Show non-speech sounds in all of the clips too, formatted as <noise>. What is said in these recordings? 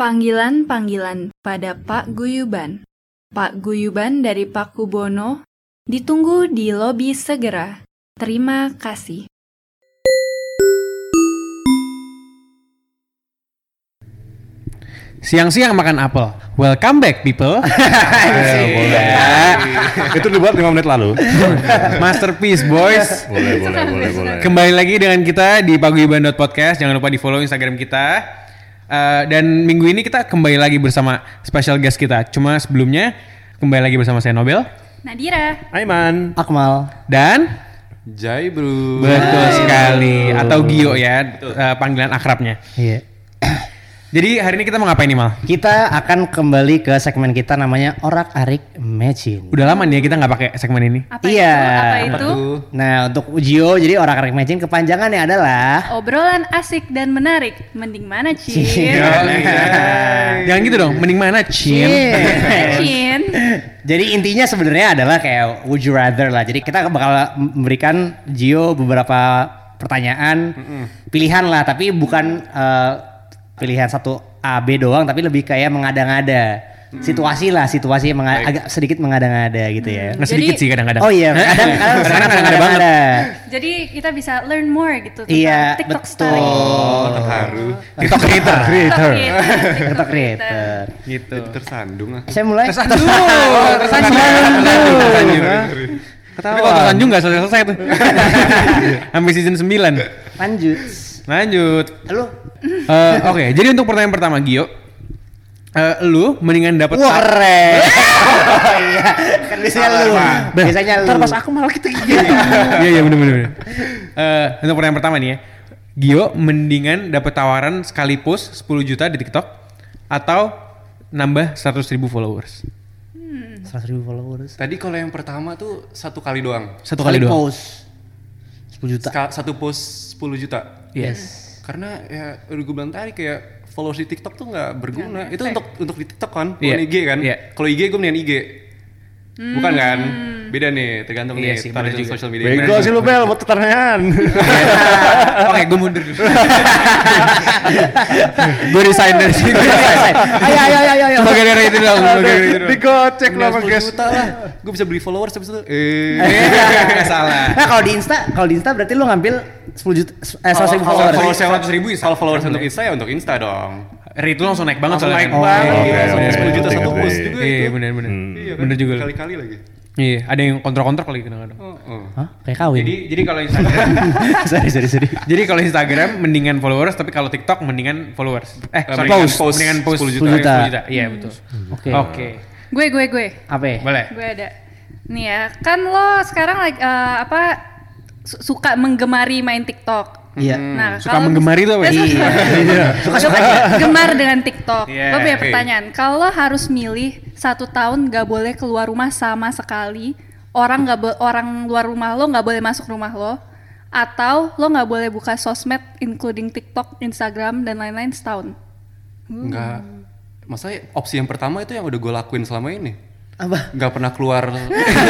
Panggilan-panggilan pada Pak Guyuban. Pak Guyuban dari Pak Kubono ditunggu di lobi segera. Terima kasih. Siang-siang makan apel. Welcome back people. Eh, <laughs> boleh. Itu dibuat 5 menit lalu. <laughs> Masterpiece boys. boleh, boleh, boleh, boleh. Kembali lagi dengan kita di paguyuban podcast. Jangan lupa di follow Instagram kita. Eh, dan minggu ini kita kembali lagi bersama special guest kita. Cuma sebelumnya kembali lagi bersama saya Nobel Nadira. Aiman. Akmal. dan Jai bro. betul sekali atau Gio ya eh, panggilan akrabnya. Iya. Jadi hari ini kita mau ngapain nih Mal? Kita akan kembali ke segmen kita namanya Orak Arik Matching. Udah lama nih ya kita nggak pakai segmen ini. Apa Iya. itu? Apa itu? Nah untuk Ujio jadi Orak Arik Matching kepanjangannya adalah Obrolan asik dan menarik. Mending mana, Cin? Jangan gitu dong. Mending mana Cin? Cin. Jadi intinya sebenarnya adalah kayak would you rather lah. Jadi kita bakal memberikan Gio beberapa pertanyaan pilihan lah, tapi bukan eh, pilihan satu A B doang, tapi lebih kayak mengada-ngada. Situasi lah, situasi yang menga- agak sedikit mengada-ngada gitu ya. Nggak sedikit sih kadang-kadang. Oh iya, kadang kadang Kadang-kadang <laughs> sangat ada banget. Jadi kita bisa learn more gitu tentang Iya, TikTok betul. story. Terharu. TikTok creator. Creator. TikTok creator. Gitu. Tersandung ah. Saya mulai. Tersanjung. Tersanjung. Tersanjung. Tapi kalau tersanjung nggak selesai-selesai tuh. <laughs> Sampai season 9. Lanjut. Lanjut. Lu Eh, Oke, jadi untuk pertanyaan pertama Gio. eh, lu mendingan dapat Wah keren. Oh <laughs> iya. Kan biasanya lu. Biasanya lu. Pas aku malah kita Iya iya bener bener. bener. Eh, untuk pertanyaan pertama nih ya. Gio mendingan dapat tawaran sekali post 10 juta di TikTok atau nambah 100 ribu followers. 100 ribu followers. Tadi kalau yang pertama tuh satu kali doang. Satu kali doang. post. 10 juta. Ska- Satu post 10 juta. Yes. Karena ya udah gue bilang tadi kayak followers di TikTok tuh nggak berguna. Itu untuk untuk di TikTok kan, bukan Iya. IG kan. Iya. Kalau IG gue mendingan IG. Bukan kan? Beda nih, tergantung Iya nih sih, target social media. Bego sih lu, Bel buat pertanyaan. <laughs> Oke, gue mundur dulu. <laughs> gue resign dari sini. Ayo ayo ayo ayo. Cuma gara-gara itu doang. Digocek lah sama guys. juta lah. Gue bisa beli followers habis itu. Eh. <laughs> Salah. Nah kalau di Insta, kalau di Insta berarti lu ngambil 10 juta eh 100 ribu Kalau followers. followers yang 100 ribu. Kalau followers untuk Insta ya untuk Insta dong. Rate lu langsung naik banget Langsung soalnya naik banget. Oh, Iya, langsung oke, 10 juta oke. satu post juga Iya, itu. benar benar. Iya kan? Bener juga. Kali-kali lagi. Iya, ada yang kontrol-kontrol lagi kadang-kadang. Oh, oh. Hah? Kayak kawin. Jadi jadi kalau Instagram <laughs> sorry sorry sorry. Jadi kalau Instagram mendingan followers, tapi kalau TikTok mendingan followers. Eh, Eh, sorry, mendingan post, post mendingan post 10 juta. 10 juta. Iya, betul. Oke. Oke. Gue gue gue. Apa? ya? Boleh. Gue ada. Nih ya, kan lo sekarang like eh, apa su- suka menggemari main TikTok. Iya. Nah, Suka kalau- menggemari tuh apa? <laughs> Suka- Iya. suka gemar dengan TikTok. Iya, Gue punya oke. pertanyaan. Kalau harus milih satu tahun gak boleh keluar rumah sama sekali, orang nggak bo- orang luar rumah lo nggak boleh masuk rumah lo, atau lo nggak boleh buka sosmed, including TikTok, Instagram dan lain-lain setahun. Enggak. Masalahnya opsi yang pertama itu yang udah gue lakuin selama ini. Apa? Nggak pernah keluar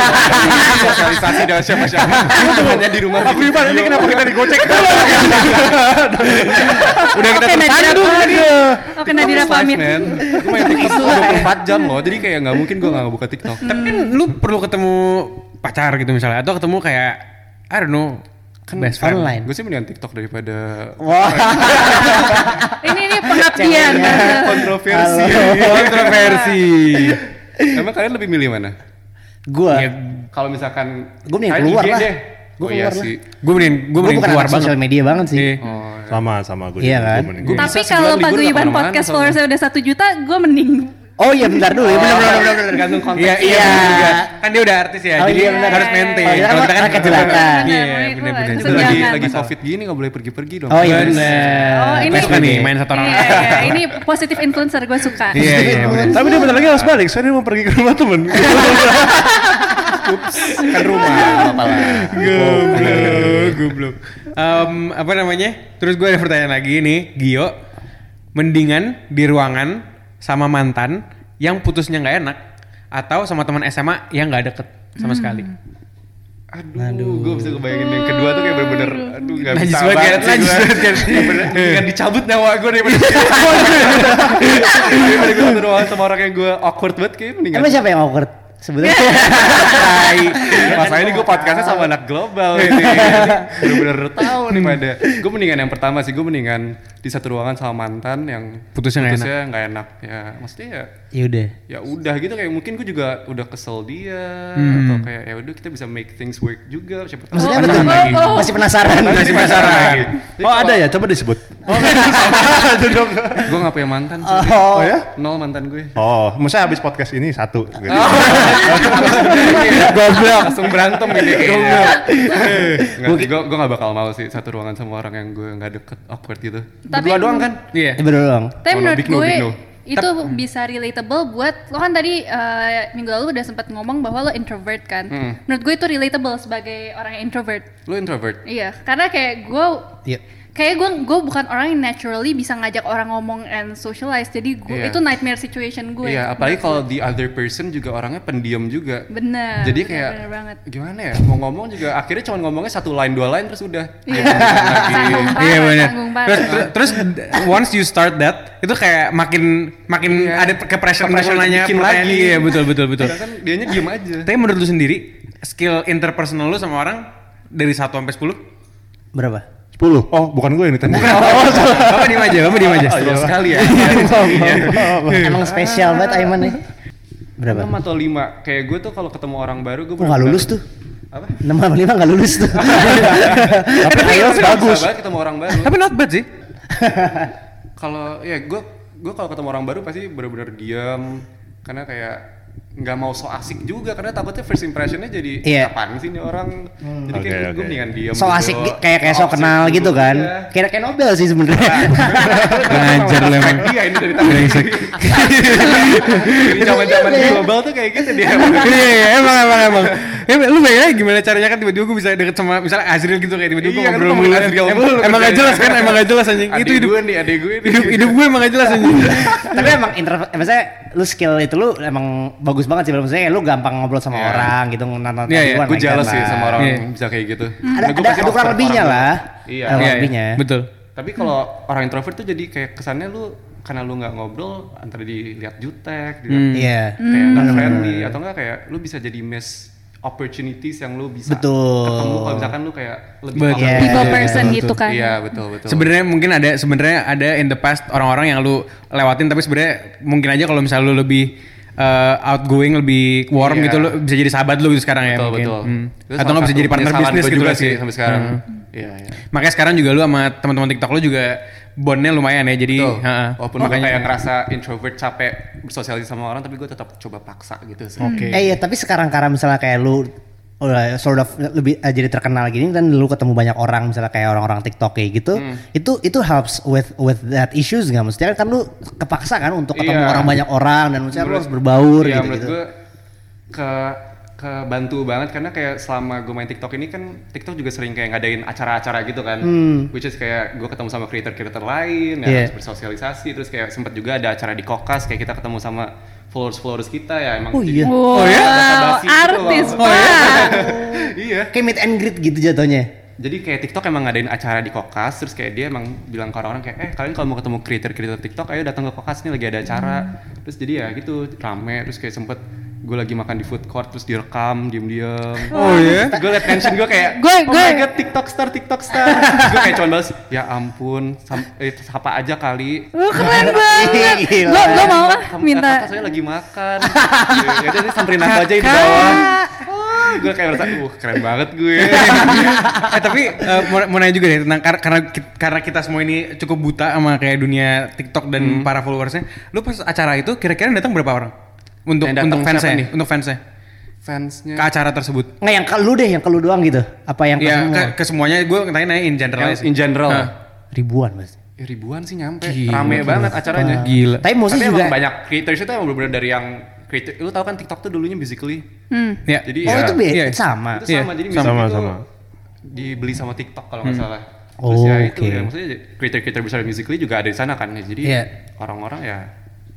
<laughs> sosialisasi dengan siapa-siapa. Hanya di rumah. Aku gimana ini kenapa kita digocek? Udah kita tersandung lagi. Oke, Nadira pamit. Gue main TikTok tuh 24 jam loh. Jadi kayak nggak mungkin gue nggak buka TikTok. Tapi kan lu perlu ketemu pacar gitu misalnya atau ketemu kayak I don't know Kan best friend. Online. Gue sih mendingan TikTok daripada Wah. <laughs> Ini ini pengabdian. kontroversi. Kontroversi. <laughs> Emang kalian lebih milih mana? Gua. Ya, Kalau misalkan Gua mending keluar lah. deh. Gua oh iya keluar lah. sih. gue mending gue Gua mending bukan keluar banget. sosial media banget sih. Iya. Oh, Sama sama gue. Iya kan? Gua Tapi kalau sebulan Pak libur Guyuban nggak ke mana-mana podcast followersnya udah satu juta, gue mending. Oh iya bentar dulu ya. Benar benar benar benar. Tergantung konteks. Iya, iya, Iya. juga. Kan dia udah artis ya, Oh, jadi iya, harus maintain. Kalau kita kan rakyat jelata. Iya, Bener, bener bener. bener. Juga lagi lagi covid gini nggak boleh pergi-pergi dong. Oh iya Bener. benar. Oh, ini- Gue suka nih main satu orang. Iya, iya, ini positif influencer gue suka. Iya, iya. Tapi dia bentar lagi harus balik. Soalnya dia mau pergi ke rumah temen. kan rumah <laughs> apa lah. Goblok, goblok. Em, apa namanya? Terus gue ada pertanyaan lagi nih, Gio. Mendingan di ruangan sama mantan yang putusnya nggak enak atau sama teman SMA yang nggak deket sama sekali. Aduh, gue bisa kebayangin yang kedua tuh kayak bener-bener Aduh gak Najis bisa banget, banget sih Najis gue banget? Bener-bener Mendingan dicabut nyawa gue daripada <laughs> Daripada gue satu ruangan sama orang yang gue awkward banget kayak mendingan Emang siapa yang awkward? Sebenarnya <laughs> Tai. Masalahnya ini gue podcastnya sama anak global ini. <laughs> Bener-bener tahu nih pada. Gue mendingan yang pertama sih, gue mendingan di satu ruangan sama mantan yang Putusnya nggak enak. putusnya nggak enak. Ya, maksudnya ya ya udah. ya udah gitu kayak mungkin gue juga udah kesel dia Hmm. atau kayak ya udah kita bisa make things work juga siapa tahu Maksudnya Oh, oh, oh. Masih penasaran. Masih penasaran. Oh ada ya, coba disebut. <laughs> gue gak punya mantan sih. Oh. Oh ya? nol mantan gue Oh, maksudnya habis podcast ini satu. Gitu. goblok langsung berantem nggak sih gue gue gak bakal mau sih satu ruangan sama orang yang gue nggak deket awkward gitu Tapi- berdua doang kan Iya. Ya bener dong. Tapi menurut no, gue no. itu bisa relatable buat lo kan tadi eh, minggu lalu udah sempat ngomong bahwa lo introvert kan. Hmm. Menurut gue itu relatable sebagai orang yang introvert. lu introvert Iya, karena kayak gue Iya. Kayak gue gue bukan orang yang naturally bisa ngajak orang ngomong and socialize. Jadi gue Iya. itu nightmare situation gue. iya apalagi kalau the other person juga orangnya pendiam juga bener. jadi bener, kayak bener banget. gimana ya mau ngomong juga akhirnya cuma ngomongnya satu line dua line terus udah Iya. Tanggung Iya benar. Terus, ter- terus once you start that, itu kayak makin makin Iya. ada ke pressure bikin lagi. Iya betul betul betul. Sedangkan dianya diem aja Tapi menurut lu sendiri, skill interpersonal lu sama orang dari 1 sampai 10? Berapa? 10. Oh, bukan gue yang ditanya. Bapak diem aja, Bapak diem aja. Slow sekali ya <laughs> Emang spesial banget Aiman nih. Berapa? enam atau lima kayak gue tuh kalau ketemu orang baru gue Oh, nggak lulus tuh. apa 6 sama 5 nggak lulus tuh. <laughs> Tapi IELTS bagus. Ketemu orang baru Tapi not bad sih. kalau ya gue gue kalau ketemu orang baru pasti bener-bener diam karena kayak nggak mau so asik juga karena takutnya first impressionnya jadi Iya. apaan sih ini orang jadi Oke, kayak gue oke. mendingan diam so gitu. asik kayak kayak so kenal dulu. gitu kan. Iya. Kayak kayak Nobel sih sebenarnya. <laughs> Ngajar lu emang. dia ini dari tadi Ini zaman-zaman global tuh kayak gitu dia Iya, iya, emang, emang, emang. <laughs> Ya, lu bayangin aja gimana caranya kan tiba-tiba gue bisa deket sama misalnya Azril gitu kayak tiba-tiba gue Iya, kan ngobrol lu mulu. Emang, emang gak jelas kan, emang gak jelas anjing. Itu hidup, gue nih adik gue hidup, hidup gue emang gak jelas anjing. Tapi emang introvert, maksudnya lu skill itu lu emang bagus banget sih. Maksudnya lu gampang ngobrol sama Iya. orang gitu, nonton Iya, iya. gue jealous sih sama orang yang bisa kayak gitu Ada, Nah, gua ada, pasti ada kurang lebihnya lah. iya Ada kurang Iya, lebihnya. iya, betul. Tapi kalau orang introvert tuh jadi kayak kesannya lu karena lu nggak ngobrol antara dilihat jutek, dilihat Hmm. Iya. kayak nggak friendly atau enggak kayak lu bisa jadi miss opportunities yang lu bisa Betul. ketemu kalau misalkan lu kayak lebih Betul. Iya. People Iya, person betul, gitu kan. Iya betul betul. Sebenarnya mungkin ada sebenarnya ada in the past orang-orang yang lu lewatin tapi sebenarnya mungkin aja kalau misalnya lu lebih uh, outgoing, lebih warm Iya. gitu lu bisa jadi sahabat lu gitu sekarang ya betul mungkin. betul. Hmm. Atau nggak bisa jadi partner bisnis gitu juga sih sampai sekarang. Iya iya. Makanya sekarang juga lu sama teman-teman TikTok lu juga bondnya lumayan ya. Jadi Betul. ha-ha. Walaupun makanya kayak ngerasa introvert capek bersosialisasi sama orang tapi gue tetap coba paksa gitu sih. Oke. Eh iya, tapi sekarang karena misalnya kayak lu udah sort of lebih eh, jadi terkenal gini dan lu ketemu banyak orang misalnya kayak orang-orang TikTok kayak gitu, Hmm. itu itu helps with with that issues nggak? Maksudnya kan lu kepaksa kan untuk ketemu Iya. orang banyak orang dan maksudnya lu harus berbaur iya, gitu menurut gitu. gue ke kebantu banget karena kayak selama gue main TikTok ini kan TikTok juga sering kayak ngadain acara-acara gitu kan, which is kayak gue ketemu sama creator-creator lain, ya Hmm. Iya. harus bersosialisasi, terus kayak sempet juga ada acara di Kokas kayak kita ketemu sama followers-followers kita ya emang. Oh iya. Wow, ya? Basa-basi gitu artis loh. pak. <laughs> iya. Kayak meet and greet gitu jatuhnya. Jadi kayak TikTok emang ngadain acara di Kokas, terus kayak dia emang bilang ke orang-orang kayak, eh kalian kalau mau ketemu creator-creator TikTok, ayo datang ke Kokas nih lagi ada acara. Terus jadi ya gitu rame, terus kayak sempet gue lagi makan di food court terus direkam diem-diem. Oh iya. gue liat mention gue kayak, Gue- oh gue- my god TikTok star, TikTok star. gue kayak cuma balas, ya ampun, sam eh, sapa aja kali. Lu keren banget. Gila. Gue gue mau lah minta. kakak saya lagi makan. ya udah nih samperin aku aja di bawah. gue kayak merasa, uh keren banget gue. <laughs> eh tapi eh, mau, mau nanya juga deh tentang kar- karena karena kita semua ini cukup buta sama kayak dunia TikTok dan Hmm. para followersnya. Lu pas acara itu kira-kira datang berapa orang? Untuk Yang untuk fansnya siapa nih, untuk fansnya Fansnya. ke acara tersebut. Nggak yang ke lu deh, yang ke lu doang gitu. Apa yang ke Ya semua? ke, ke semuanya gue nanya in general Yang in general. Hah. Ribuan mas. Ya, ribuan sih nyampe, Gila, rame gila. banget acaranya. Gila. Tapi mostly Tapi juga. emang banyak creators itu emang bener-bener dari yang creator. Lu tau kan TikTok tuh dulunya musically. Hmm. Ya. Jadi Oh ya, itu beda Iya. sama. itu sama. Iya, Jadi sama, sama. dibeli sama TikTok kalau nggak salah. Oh, Terus ya itu oke. ya maksudnya creator-creator besar musically juga ada di sana kan. Ya, Jadi Iya. orang-orang ya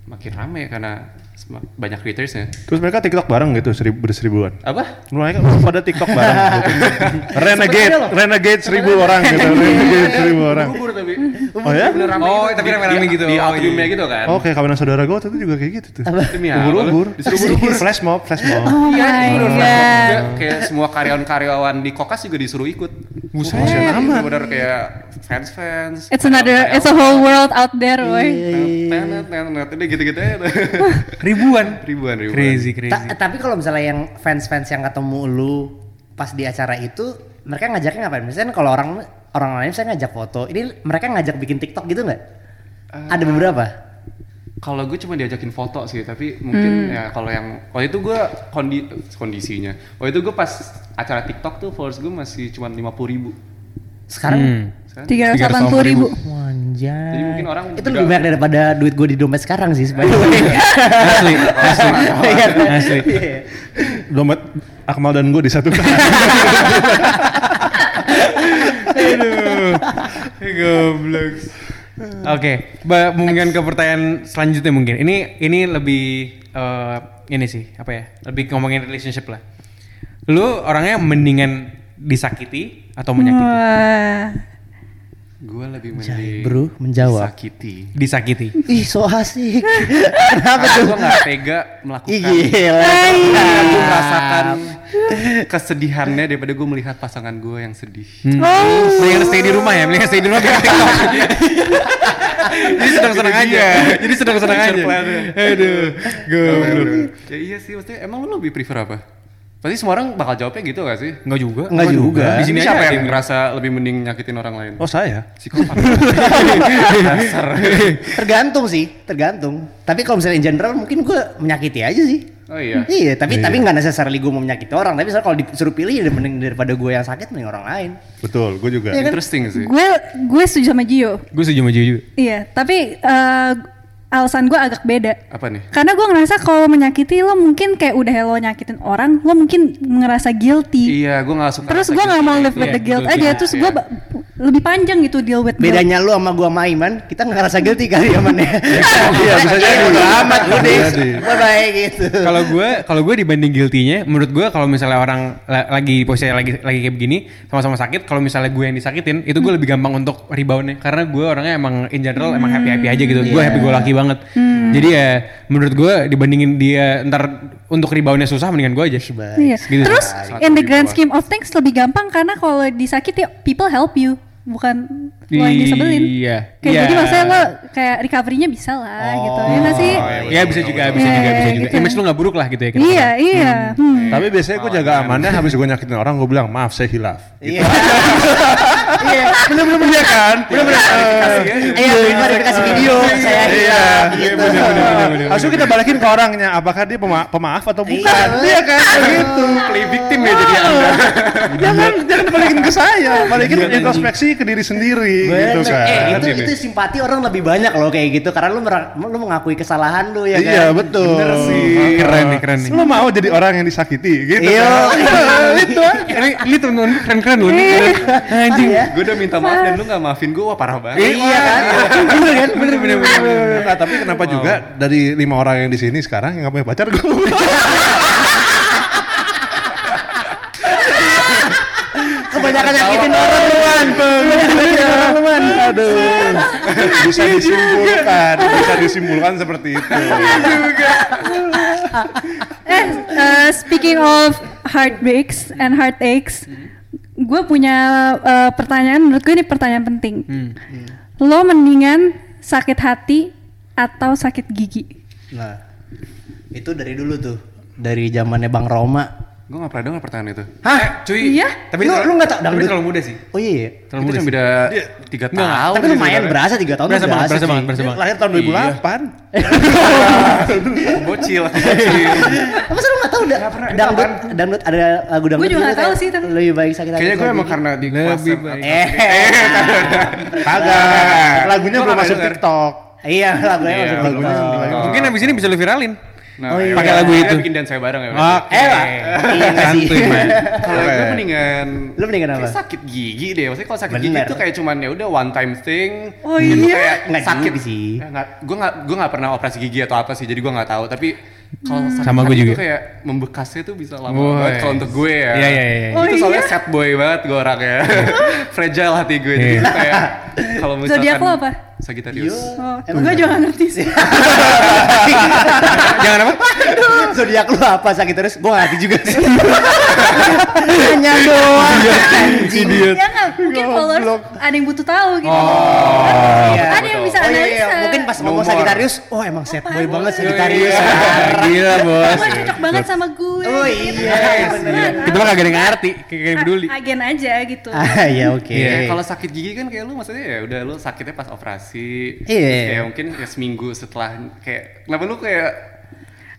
makin rame karena banyak creatorsnya. Terus mereka TikTok bareng gitu seribu berseribuan. Apa? Mereka <laughs> pada TikTok bareng. gitu. renegade, ada loh. renegade seribu orang gitu. Renegade seribu orang. Tapi. Oh ya? Rame Oh, gitu. tapi rame-rame gitu. Di Oh, atriumnya iya. gitu kan. Oh kayak kawanan saudara gue itu juga kayak gitu tuh. Ubur-ubur. Disuruh ubur-ubur. Flash mob, flash mob. Oh my Juga god. kayak semua karyawan-karyawan di Kokas juga disuruh ikut. Buset Buset amat. Bener kayak fans-fans. It's another, it's a whole world out there, boy. Tenet, tenet, tenet, gitu-gitu aja. <laughs> Ribuan. Ribuan, ribuan. Crazy, crazy. Ta- tapi kalau misalnya yang fans-fans yang ketemu lu pas di acara itu, mereka ngajaknya ngapain? Misalnya kalau orang orang lain misalnya ngajak foto, ini mereka ngajak bikin TikTok gitu nggak? Ada beberapa. Kalau gue cuma diajakin foto sih, tapi mungkin ya kalau yang waktu itu gue kondi, kondisinya. Waktu itu gue pas acara TikTok tuh followers gue masih cuma 50 ribu. Sekarang Hmm. Tiga ratus delapan puluh ribu. Wanjay. Jadi mungkin orang itu lebih banyak daripada duit gue di dompet sekarang sih sebenarnya. <laughs> asli, asli, Iya. asli. Iya. Dompet Akmal dan gue disatukan. <laughs> <laughs> Goblok. Oke, ba- mungkin ke pertanyaan selanjutnya mungkin. Ini ini lebih eh, ini sih apa ya? Lebih ngomongin relationship lah. Lu orangnya mendingan disakiti atau menyakiti? Wah. gue lebih mending bro, menjawab. sakiti. Disakiti. Ih, so asik. Kenapa tuh? gue nggak tega melakukan. Gue merasakan <laughs> kesedihannya daripada gue melihat pasangan gue yang sedih. Hmm. Mendingan stay di rumah ya, mendingan stay di rumah biar TikTok. <laughs> Jadi senang-senang aja. Jadi senang-senang aja. Aduh, goblok. ya iya sih, maksudnya emang lu lebih prefer apa? Pasti semua orang bakal jawabnya gitu gak sih? Enggak juga. Enggak juga. Di sini siapa yang ngerasa lebih mending nyakitin orang lain? Oh saya. Psikopat. <laughs> tergantung sih, tergantung. Tapi kalau misalnya in general mungkin gue menyakiti aja sih. Oh iya. <laughs> Iya, tapi tapi nggak necessarily gue mau menyakiti orang. Tapi kalau disuruh pilih ya mending daripada gue yang sakit mending orang lain. Betul, gue juga. Interesting sih. Gue gue setuju sama Gio. Gue setuju sama Gio juga. Iya, tapi eh, alasan gue agak beda. Apa nih? Karena gue ngerasa kalau menyakiti lo mungkin kayak udah lo nyakitin orang, lo mungkin ngerasa guilty. Iya, gue gak suka. Terus gue nggak gitu. mau live with Iya, the guilt aja. iya, Terus iya. gue ba- lebih panjang gitu deal with guilt. Bedanya lu sama gua sama Iman, kita nggak ngerasa guilty kali ya man ya. <laughs> Iya, bisa jadi. Bodo amat. Bye bye gitu. kalau gue kalau gue dibanding guilty-nya menurut gue kalau misalnya orang la- lagi posisi lagi lagi kayak begini sama-sama sakit kalau misalnya gue yang disakitin itu gue lebih gampang untuk reboundnya karena gue orangnya emang in general emang happy happy aja gitu gue happy gue laki banget jadi ya menurut gue dibandingin dia ntar untuk reboundnya susah mendingan gue aja Iya. Gitu. Terus Sangat in the grand scheme of things lebih gampang karena kalau disakiti people help you, bukan lo yang disebelin. Iya. Kayak Iya. jadi maksudnya lo kayak recovery-nya bisa lah gitu. Ya nggak sih? ya bisa juga bisa Iya, juga bisa iya, juga gitu. image lu nggak buruk lah gitu ya kira-kira. Iya, iya. Hmm. Tapi biasanya gue jaga amannya habis gue nyakitin orang gue bilang maaf saya hilaf. Iya. <laughs> Iya, bener bener bener kan? Bener bener. Iya, klarifikasi video saya Iya, gitu. Langsung kita balikin ke orangnya, apakah dia pema- pemaaf atau bukan? Iya. Iya kan, begitu. Play victim ya jadi anda. jangan jangan balikin ke saya, balikin introspeksi ke diri sendiri, gitu kan. Eh, itu itu simpati orang lebih banyak loh kayak gitu karena lu lu mengakui kesalahan lu ya kan. Iya betul. Bener sih. keren nih keren nih Lu mau jadi orang yang disakiti, gitu Iya. kan? <laughs> itu ini ini temen-temen keren keren loh nih anjing Iya. gue udah minta maaf dan lu gak maafin gue, wah parah banget. Iya kan? Bener kan? Bener bener bener. Nah, tapi kenapa juga dari lima orang yang di sini sekarang yang gak punya pacar gue? Kebanyakan nyakitin orang lu man. Kebanyakan nyakitin orang lu man. Aduh, bisa disimpulkan, bisa disimpulkan seperti itu. Eh, uh, speaking of heartbreaks and heartaches, gue punya uh, pertanyaan. Menurut gue ini pertanyaan penting. Lo mendingan sakit hati atau sakit gigi? Nah, itu dari dulu tuh. Dari zamannya Bang Roma. Gue gak pernah dengar pertanyaan itu. Hah? cuy Iya? tapi Lu- terlalu- lu nggak tau tapi dangdut? terlalu muda sih Oh iya. terlalu Itu muda cuma sih beda tiga tahun. Tapi sih lumayan sebenarnya. berasa 3 tahun berasa tuh banget berasa banget berasa banget Lahir tahun 2008. <laughs> Bocil. <laughs> Masa lu gak tau da dangdut, dangdut ada lagu dangdut Gua juga gitu nggak tahu kayak sih, tapi- Lebih baik sakit hati Kayaknya gue emang karena di Lebih baik. <laughs> Eh, Kagak. Lagunya belum nggak masuk denger. TikTok. iya lagunya Iya, masuk TikTok. mungkin abis ini bisa lu viralin Nah, Oh, iya. Pakai lagu itu. bikin dance saya bareng ya. Oke. Eh, Pak. Iya nggak sih? Santuy, man. <laughs> Kalau gue mendingan Lu mendingan apa? sakit gigi deh. Maksudnya kalau sakit gigi Bener. itu kayak cuman ya udah one time thing. Oh iya? Kayak Nggak sakit sih. Eh, nggak, gue nggak gue nggak pernah operasi gigi atau apa sih. Jadi gue nggak tahu. Tapi kalau sakit Sama gue juga. itu kayak membekasnya tuh bisa lama Woi. banget kalau untuk gue ya. Iya, iya, iya. Oh, itu soalnya iya? sad boy banget gue orangnya. <laughs> Fragile hati gue. Jadi Iya. itu kayak kalau misalkan Zodiak lo apa? Sagittarius. Oh, gue juga ngerti sih. <laughs> Jangan apa? Zodiak lu apa sakit terus? Gue ngerti juga sih. Hanya doang. Anjing. ya nggak, mungkin followers ada yang butuh tahu gitu. Iya. Ada yang bisa Oh, iya, iya. analisa. Mungkin pas ngomong Nomor. Sagittarius, oh emang set boy banget Sagittarius. <laughs> Gila bos. Gue cocok banget sama gue. Oh gitu iya, kan. bener. Kita mah kagak ada yang ngerti, kagak peduli. Agen aja gitu. Ah ya oke. Iya. Kayak kalau sakit gigi kan kayak lu maksudnya ya udah lu sakitnya pas operasi. Iya. Kayak mungkin ya seminggu setelah kayak kenapa lu kayak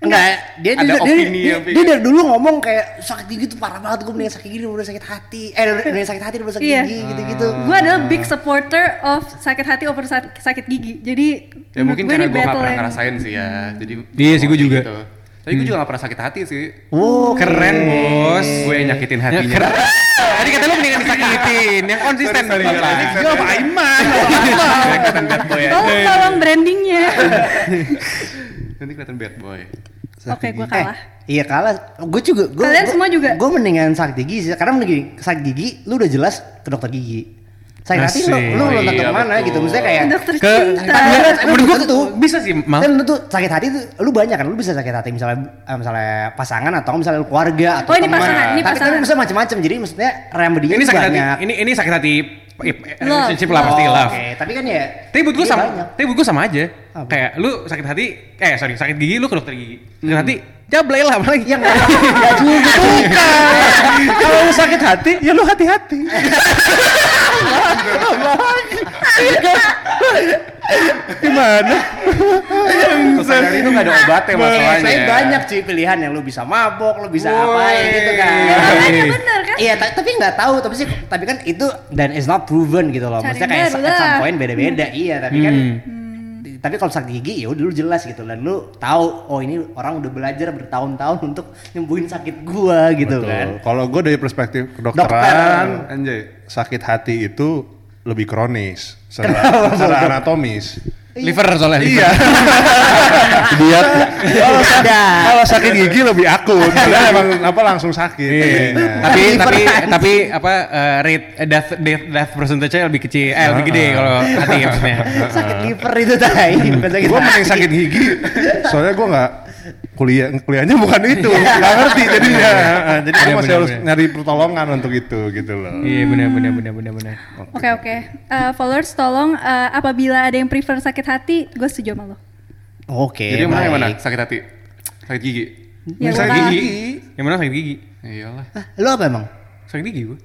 Enggak, dia Ada dia, dia, opini dia, yang dia dari dulu ngomong kayak sakit gigi tuh parah banget gue mendingan sakit gigi daripada sakit hati. Eh mendingan sakit hati daripada sakit Iya. gigi gitu-gitu. Gue adalah big supporter of sakit hati over sak- sakit gigi. Jadi ya mungkin gue karena gue gak pernah yang- ngerasain sih ya. Jadi Iya sih, gua juga. gitu. Tapi gue juga gak pernah sakit hati sih. Oh, Keren bos. Gue yang nyakitin Ya, hatinya. keren. Tadi kata lu mendingan disakitin, yang konsisten Bapak. sorry. Gua Pak Iman. Ya. Tolong brandingnya. <laughs> Nanti kelihatan bad boy. Oke, gue Eh, kalah. iya kalah. Gue juga. Gua, Kalian gua- semua juga? Gue mendingan sakit gigi sih. Karena mending sakit gigi, lu udah jelas ke dokter gigi. Sakit hati lu, Asik. lu Oh, nonton iya, ke mana betul. gitu. Maksudnya kayak Dokter Ke cinta. menurut gua Tentu. bisa sih, Mal. Kan tentu sakit hati tuh lu banyak kan lu bisa sakit hati misalnya eh, misalnya pasangan atau misalnya lu keluarga atau Oh, ini teman. pasangan, ini Tapi pasangan. kan bisa macam-macam. Jadi maksudnya remedinya Ini tuh sakit hati, banyak. ini ini sakit hati eh. Relationship lah pasti love. Oke, tapi kan ya Tapi buat gue iya sama, banyak. tapi buat gue sama aja. Apa? Kayak lu sakit hati, eh sorry sakit gigi lu ke dokter gigi. Sakit hati, jablay lah apalagi. Yang enggak juga Kalau lu sakit hati, ya lu hati-hati. <laughs> Gimana? Kesadaran itu gak ada obatnya masalahnya. Tapi banyak cuy pilihan yang lu bisa mabok, lu bisa apain gitu kan. Ya, makanya bener kan? Iya, ta- tapi nggak tahu, tapi sih tapi kan itu dan is not proven gitu loh. Maksudnya kayak at some point beda-beda. Iya, tapi kan Hmm. Tapi kalau sakit gigi ya udah lu jelas gitu dan lu tahu oh ini orang udah belajar bertahun-tahun untuk nyembuhin sakit gua gitu kan. Betul. Kalau gue dari perspektif Dokter. kedokteran, Anjay. sakit hati itu lebih kronis secara, secara anatomis. Liver soalnya. Iya. <laughs> Dia kalau sakit, kalau sakit gigi lebih akut. <laughs> Dia emang apa langsung sakit. Iya. kayaknya. tapi tapi anjing. tapi apa eh, rate eh, death death death percentage-nya lebih kecil, eh lebih gede kalau hati ya maksudnya. Sakit liver itu tai, sakit gue mending sakit gigi soalnya gue nggak kuliah kuliahnya bukan itu <laughs> nggak ngerti jadinya jadi gue Bener, masih bener, harus bener. nyari pertolongan untuk itu gitu loh Iya benar benar benar benar benar. Oke oke. Eh, followers tolong eh, apabila ada yang prefer sakit hati, gue setuju sama lo. Oke. Jadi yang mana yang mana? Sakit hati? Sakit gigi? Ya, sakit gua- gigi. Yang mana sakit gigi? Ya iyalah. Ah, Lu apa emang? Sakit gigi gue.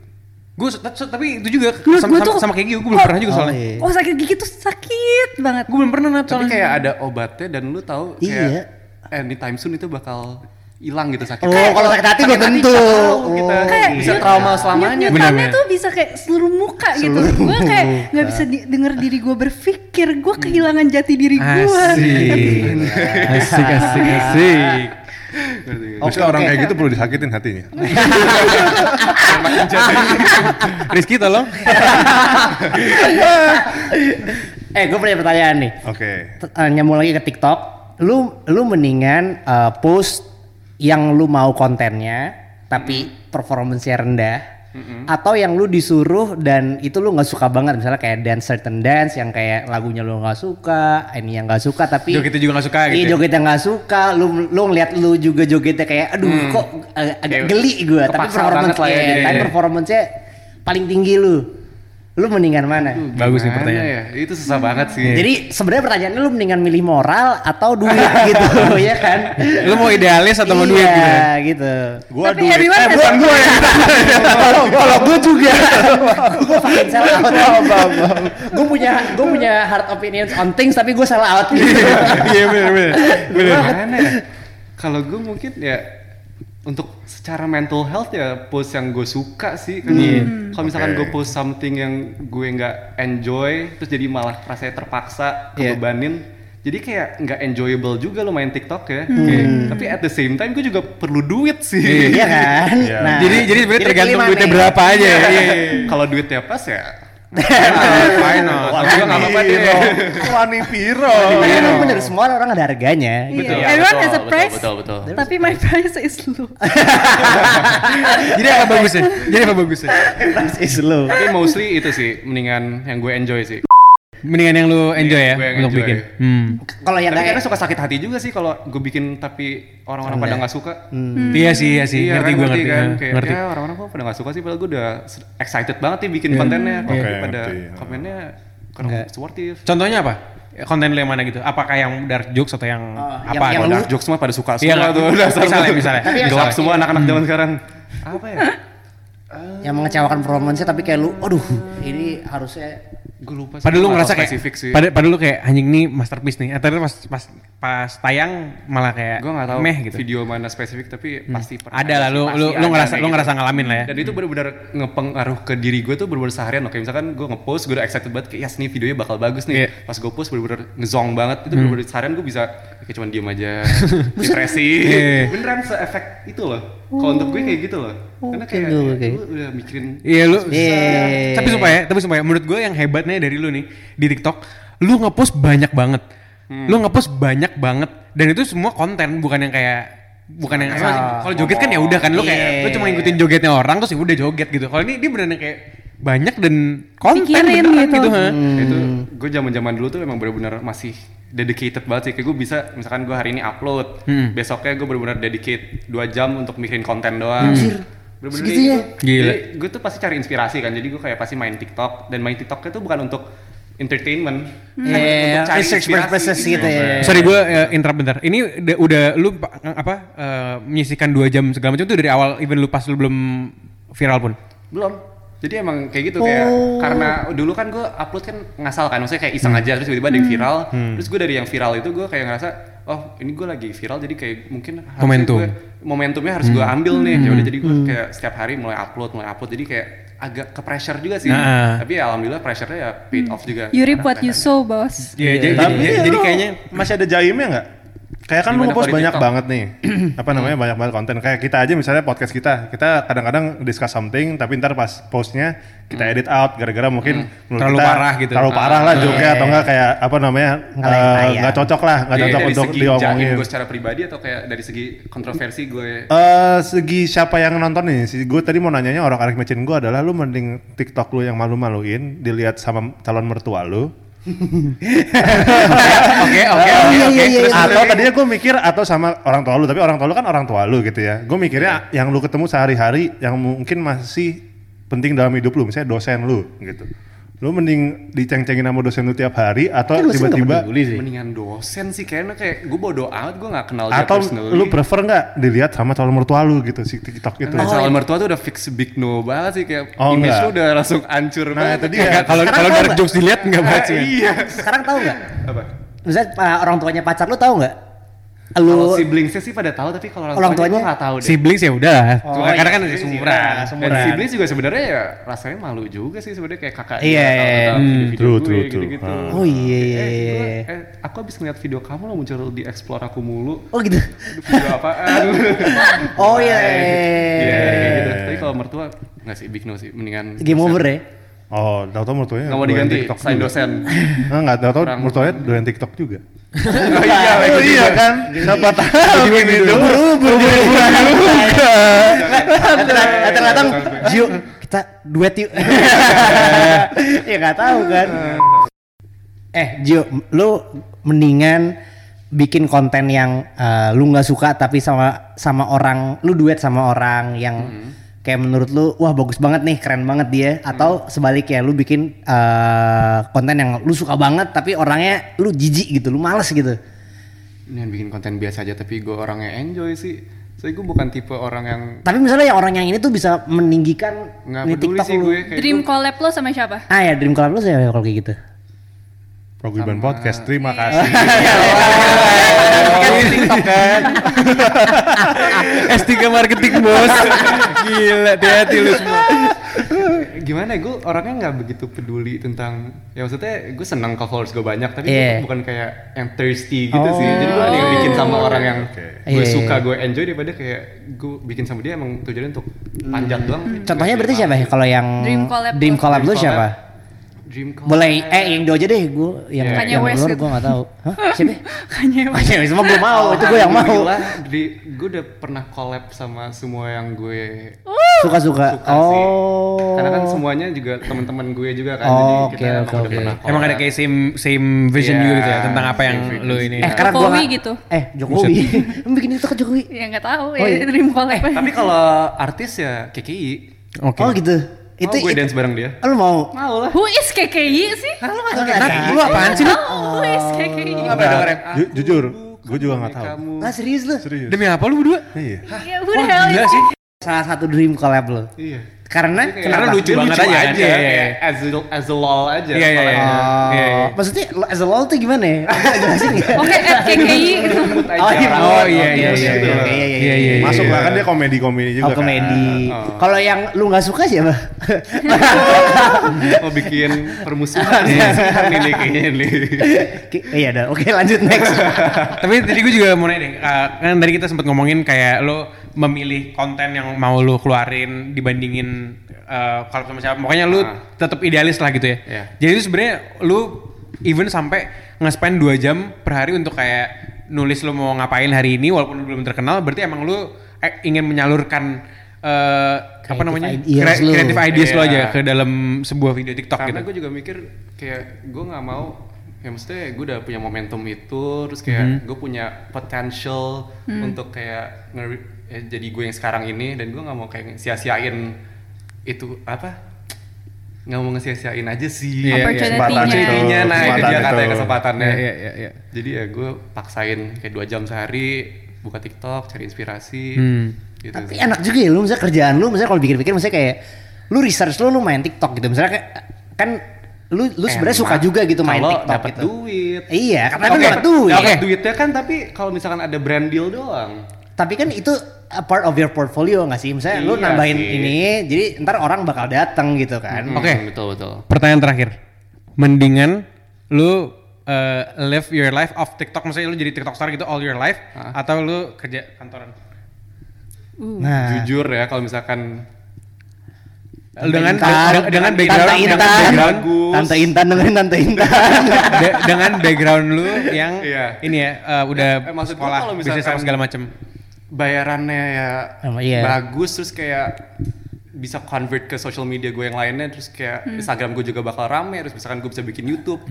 Gue tapi itu juga Menurut sama, gua sama, tuh- sama kayak gigi gue belum pernah juga Oh, soalnya. iya. Oh sakit gigi tuh sakit banget. Gue belum pernah Nat, Tapi kayak ada obatnya dan lu tahu kayak Iya. Anytime soon itu bakal hilang gitu sakit. Oh, kalau sakit hati belum tentu. kita Oh, kayak bisa nyut- trauma selamanya. nyutannya tuh bisa kayak seluruh muka gitu. Gue kayak nggak bisa di- denger diri gue berpikir. Gue kehilangan jati diri gue. Asik. asik asik asik. Maksudnya orang kayak gitu perlu disakitin hatinya <laughs> Rizky tolong. <laughs> Eh, gue punya pertanyaan nih. oke eh, nyambung lagi ke TikTok, lu lu mendingan eh, post yang lu mau kontennya tapi performance-nya rendah atau yang lu disuruh dan itu lu nggak suka banget misalnya kayak dance certain dance yang kayak lagunya lu nggak suka ini yang nggak suka tapi Jogetnya juga nggak suka gitu iya ya? jogetnya nggak suka lu lu ngeliat lu juga jogetnya kayak aduh kok eh, agak Kayak geli gue tapi performance ya jadi. tapi performance-nya paling tinggi lu lu mendingan mana Bagus nih pertanyaan. ya? Itu susah banget sih. jadi sebenarnya pertanyaannya lu mendingan milih moral atau duit <laughs> gitu ya kan? Lu mau idealis atau mau duit gitu? ya? Iya gitu. gua Tapi duit eh has bukan gue yang <laughs> Kalau kalau gue juga, gue fucking sell out. Gue punya gue punya hard opinions on things tapi gue sell out. Iya benar benar. <laughs> Benar. Gimana ya? Kalau gue mungkin ya untuk secara mental health ya post yang gue suka sih kan kalau misalkan Oke. gue post something yang gue nggak enjoy terus jadi malah rasanya terpaksa Iya. kebebanin jadi kayak nggak enjoyable juga lo main TikTok ya. Hmm. Tapi at the same time gue juga perlu duit sih. Iya kan? <laughs> Iya. jadi jadi sebenarnya tergantung duitnya berapa aja ya. Iya, iya. Kalau duitnya pas ya Nggak apa-apa deh. Wani Piro. Tapi emang bener semua orang ada harganya. Iya. Betul. Everyone Betul, has a betul, price. betul, betul. Tapi my price is low. <laughs> Jadi apa bagusnya? Jadi apa bagusnya? Price is low. Tapi mostly itu sih mendingan yang gue enjoy sih. Mendingan yang lu enjoy ya gue yang untuk enjoy. bikin. Hmm. Kalau yang Tapi kayak kadang suka sakit hati juga sih kalau gue bikin tapi orang-orang pada nggak suka. Iya sih, iya sih. Iya ngerti kan, gue ngerti ngerti. kan? eh, Kayak, ngerti. ya orang-orang kok pada nggak suka sih, padahal gue udah excited banget nih bikin kontennya. Tapi Oke, pada ngerti. komennya kurang sportif. Contohnya apa? Konten lu yang mana gitu? Apakah yang dark jokes atau yang Oh, apa? yang- yang dark jokes semua pada suka Iya, semua nggak? tuh. Dasar Misalnya, tuh. misalnya. Tapi yang Gelap semua anak-anak zaman sekarang. Apa ya? yang mengecewakan performance tapi kayak lu, aduh ini harusnya Gue lupa sih. Padahal lu gua ngerasa kayak spesifik sih. Padahal, padahal lu kayak anjing nih masterpiece nih. Eh, ternyata pas pas pas tayang malah kayak gue nggak tahu meh gitu. video mana spesifik tapi pasti pernah Ada lah lu lu lu ngerasa lu gitu. ngerasa ngalamin lah ya. Dan itu benar-benar ngepengaruh ke diri gue tuh benar-benar seharian loh. Kayak misalkan gue ngepost, gue udah excited banget kayak yes nih videonya bakal bagus nih. Iya. Pas gue post benar-benar ngezong banget. Itu benar-benar seharian gue bisa kayak cuman diem aja, <laughs> depresi. Iya. Beneran se-efek itu loh. Kalau untuk gue kayak gitu loh. Karena kayak lu udah mikirin Iya lu. Iya. Tapi sumpah ya, tapi sumpah ya, menurut gue yang dari lu nih di TikTok, lu ngepost banyak banget. Lu ngepost banyak banget dan itu semua konten bukan yang kayak bukan yang Asal kalau joget kan ya udah kan lu kayak Iya. lu cuma ngikutin jogetnya orang terus ya udah joget gitu. Kalau ini dia beneran kayak banyak dan konten Pikirin beneran gitu. gitu, ha. itu gue zaman zaman dulu tuh emang benar-benar masih dedicated banget sih kayak gue bisa misalkan gue hari ini upload Hmm. besoknya gue benar-benar dedicate dua jam untuk mikirin konten doang bener-bener Segitunya? kayak gitu. Gila. jadi gue tuh pasti cari inspirasi kan jadi gue kayak pasti main TikTok dan main TikTok itu bukan untuk entertainment Iya, untuk cari research inspirasi purposes gitu ya. Sorry gue interrupt bentar. Ini udah, udah lu pa- apa eh, menyisikan dua jam segala macam itu dari awal even lu pas lu belum viral pun. belum jadi emang kayak gitu kayak Oh. karena dulu kan gue upload kan ngasal kan maksudnya kayak iseng aja terus tiba-tiba ada yang viral terus gue dari yang viral itu gue kayak ngerasa oh ini gue lagi viral jadi kayak mungkin Momentum. gue- momentumnya harus gue ambil nih ya udah jadi gue kayak setiap hari mulai upload mulai upload jadi kayak agak ke pressure juga sih Nah. tapi ya alhamdulillah pressure-nya ya paid off juga You reap what you sow, bos. Iya, jadi, Tapi jadi, jadi lu kayaknya masih ada jaimnya nggak? Kayak kan lu di banyak TikTok? banget nih. <clears throat> apa namanya banyak banget konten. Kayak kita aja misalnya podcast kita, kita kadang-kadang discuss something tapi ntar pas postnya kita edit out gara-gara mungkin menurut Terlalu kita parah gitu. Terlalu parah lah joke atau enggak kayak apa namanya Nggak nggak cocok lah, nggak cocok dari untuk segi diomongin. gue secara pribadi atau kayak dari segi kontroversi gue Eh segi siapa yang nonton nih? Si gue tadi mau nanyanya orang Arik Mecin gue adalah lu mending TikTok lu yang malu-maluin dilihat sama calon mertua lu oke oke Oh, oke iya, oke. iya, iya, atau tadinya gue mikir atau sama orang tua lu tapi orang tua lu kan orang tua lu gitu ya. Gue mikirnya yang lu ketemu sehari-hari yang mungkin masih penting dalam hidup lu misalnya dosen lu gitu lu mending diceng-cengin sama dosen lu tiap hari atau Kan tiba-tiba peduli sih. mendingan dosen sih kayaknya kayak gue bodo amat gue nggak kenal dia atau personally. lu prefer nggak dilihat sama calon mertua lu gitu si TikTok itu Nah, calon mertua tuh udah fix big no banget sih kayak Oh, image enggak. lu udah langsung hancur Nah, banget. dia. Nggak, kalau kalau nggak? jokes dilihat nggak banget sih. iya. Sekarang tahu nggak? Apa? Misalnya uh, orang tuanya pacar lu tahu nggak? Kalau siblingsnya sih pada tahu tapi kalau orang, Orang tuanya gue nggak tahu deh. Siblings ya udah. Oh, Cuma karena iya, kan siblings seumuran. iya, Dan seumuran. siblings juga sebenarnya ya rasanya malu juga sih sebenarnya kayak kakak Iya, iya, iya. Hmm, true, true, true. gitu-gitu. Ah. Oh iya, Eh, iya, iya. gua- eh, aku habis ngeliat video kamu lo muncul di explore aku mulu. Oh gitu. Aduh, video apaan? <laughs> Oh iya. Iya, kayak gitu. Tapi kalau mertua nggak sih big no sih, mendingan Game over ya. oh tau tau mertuanya nggak mau diganti juga. dosen. Nggak Orang- mertuanya doyan TikTok juga oh iya, oh iya kan? Siapa tahu gini dulu Datang-datang, Gio, kita duet yuk. <laughs> ya nggak tahu kan. Eh, Gio, lu mendingan bikin konten yang eh, lu nggak suka tapi sama sama orang, lu duet sama orang yang kayak menurut lu wah bagus banget nih, keren banget dia atau sebaliknya lu bikin eh, konten yang lu suka banget tapi orangnya lu jijik gitu, lu males gitu. Ini yang bikin konten biasa aja tapi gue orangnya enjoy sih. Soalnya gue bukan tipe orang yang Tapi misalnya yang orang yang ini tuh bisa meninggikan nggak peduli TikTok sih lu. gue. Kayak Dream collab lo sama siapa? Ah ya Dream Collab lu sih kalau kayak gitu. Progriban Podcast terima kasih <laughs> <laughs> S3 marketing bos. Gila, hati-hati lu semua. gimana ya gue orangnya nggak begitu peduli tentang ya maksudnya gue senang kalau followers gue banyak tapi gue bukan kayak yang thirsty gitu sih jadi gue yang bikin sama orang yang gue Iya, suka gue enjoy daripada kayak gue bikin sama dia emang tujuannya untuk panjat doang Contohnya berarti siapa ya? Kalau yang Dream collab Dream lu. collab lu siapa? Dream collab. Boleh eh yang do aja deh, gue yang. Kanye yang West luar gue nggak tahu. Hah? <laughs> Siapa? Kanye West. Kanye West, gue mau, itu gue yang mau. Gila, di, gue udah pernah collab sama semua yang gue Suka-suka. suka sih. Oh. Karena kan semuanya juga teman-teman gue juga kan. Oh, jadi oke, kita emang oke, udah pernah Emang ada collab. kayak same same vision Iya, juga gitu ya tentang apa yang frequency. ini. Eh karena gua Jokowi nggak- gitu. Eh Jokowi. <laughs> Bikin itu ke Jokowi. Ya nggak tahu Oh, ya iya. dream collab. Tapi kalau artis ya KKI. Oke. Oh gitu. Itu Itu gue dance bareng dia. Oh, lu mau? Mau lah. Who is KKI sih? Nah, lu apaan sih? Oh, who is KKI? Apa dengerin? Ju- jujur, gue juga nggak tahu. Lah serius lu? Serius. Demi apa lu berdua? Iya. Ya, hell Gila sih. Salah satu dream collab lu. Iya. Karena Karena kenapa? lucu banget aja kan? Iya. kayak As a, as a lol aja. Iya, iya, iya. Collab. Oh, Iya, iya. maksudnya lo as a lol tuh gimana ya? Jelasin ya? Oke, at KKI gitu. Oh iya, Oh, iya, iya, iya, iya. iya, iya, Iya, iya, Masuk lah kan dia juga Oh kan. komedi. Oh. Kalau yang lu nggak suka siapa? <laughs> Mau bikin permusuhan <laughs> ini kayaknya nih. Oke, Iya dah. Oke lanjut next. <laughs> Tapi tadi gue juga mau nanya deh, uh, kan tadi kita sempat ngomongin kayak lo memilih konten yang mau lo keluarin dibandingin uh, kalau sama siapa. Pokoknya lo Ah. tetap idealis lah gitu ya. Iya. Jadi itu sebenarnya lo even sampai nge-spend 2 jam per hari untuk kayak nulis lo mau ngapain hari ini walaupun lo belum terkenal, berarti emang lo eh, ingin menyalurkan uh, apa Creative namanya ideas lu. creative ideas lo Iya. aja ke dalam sebuah video TikTok Karena gitu. gue juga mikir kayak gue nggak mau ya maksudnya gue udah punya momentum itu terus kayak Mhm. gue punya potential untuk kayak eh, jadi gue yang sekarang ini dan gue nggak mau kayak sia-siain itu apa nggak mau nge-sia-siain aja sih Iya, iya. Opportunity-nya. opportunity-nya nah itu Kesempatan dia katanya kesempatannya Iya, iya, iya. jadi ya gue paksain kayak dua jam sehari buka TikTok cari inspirasi Hmm. gitu Tapi sih. enak juga ya lu misalnya kerjaan lu misalnya kalau pikir-pikir misalnya kayak lu research lu lu main TikTok gitu. Misalnya kayak kan lu lu sebenarnya suka juga gitu main TikTok dapat gitu. duit Iya, karena kan Oke. dapat duit. Oke. Dapat duitnya kan tapi kalau misalkan ada brand deal doang Tapi kan itu a part of your portfolio nggak sih? Misalnya lu Iya nambahin sih. ini, jadi ntar orang bakal datang gitu kan. Hmm, Oke. betul betul Pertanyaan terakhir. Mendingan lu uh, live your life off TikTok misalnya lu jadi TikTok star gitu all your life atau lu kerja kantoran? Nah, jujur ya kalau misalkan dengan Intan, de- dengan Tante background dengan Intan, background bagus. Tante Intan dengerin Tante Intan. <laughs> de- dengan background lu yang Iya. ini ya uh, udah Eh, sekolah bisnis segala macem. Bayarannya ya Sama, iya. bagus terus kayak bisa convert ke social media gue yang lainnya terus kayak Instagram gue juga bakal rame terus misalkan gue bisa bikin YouTube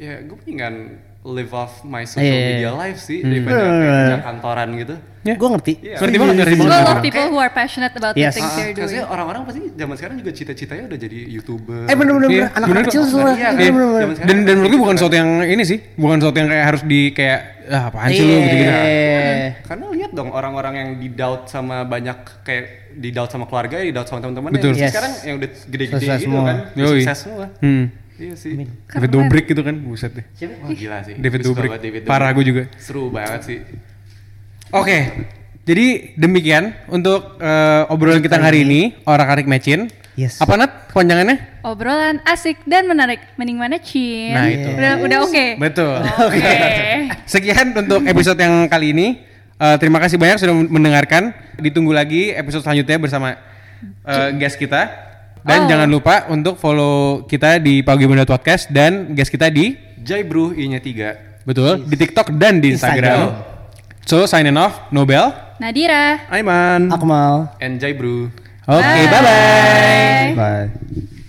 ya gue pengen live off my social Iya. media life sih daripada kayak kerja kantoran gitu Ya. Gue ngerti. Iya. Ngerti banget, ngerti Gue banget. love people who are passionate about Yes. the things Ah, they're doing. Orang-orang pasti zaman sekarang juga cita-citanya udah jadi youtuber Eh bener-bener Iya, anak bener kecil semua. Iya, Iya, kan? sekarang Dan dan menurut gue bukan kan. sesuatu yang ini sih, bukan sesuatu yang kayak harus di kayak ah apaan sih lu gitu-gitu. Iya. Karena lihat dong orang-orang yang di doubt sama banyak kayak di doubt sama keluarga, di doubt sama teman-teman Betul. yang Yes. sekarang yang udah gede-gede gitu kan, sukses semua. Hmm. Iya sih. David Dobrik gitu kan, buset deh. Wah gila sih. David Dobrik. David Parah Dobrik. gue juga. Seru banget sih. Oke, jadi demikian untuk eh, obrolan kita hari ini, orang arik mecin. Yes. Apa nat kepanjangannya? Obrolan asik dan menarik. Mending mana Cin? Nah, itu. Udah, udah oke. Betul. Oke. <laughs> Sekian untuk episode yang kali ini. Eh, terima kasih banyak sudah mendengarkan. Ditunggu lagi episode selanjutnya bersama eh, guest kita. Dan Oh. jangan lupa untuk follow kita di Pagi Bunda Podcast dan guest kita di Jai Bro I-nya 3. betul di TikTok dan di Instagram. So signing off, Nobel. Nadira. Aiman. Aku mau. And Jai Bro. Oke, bye bye. Bye.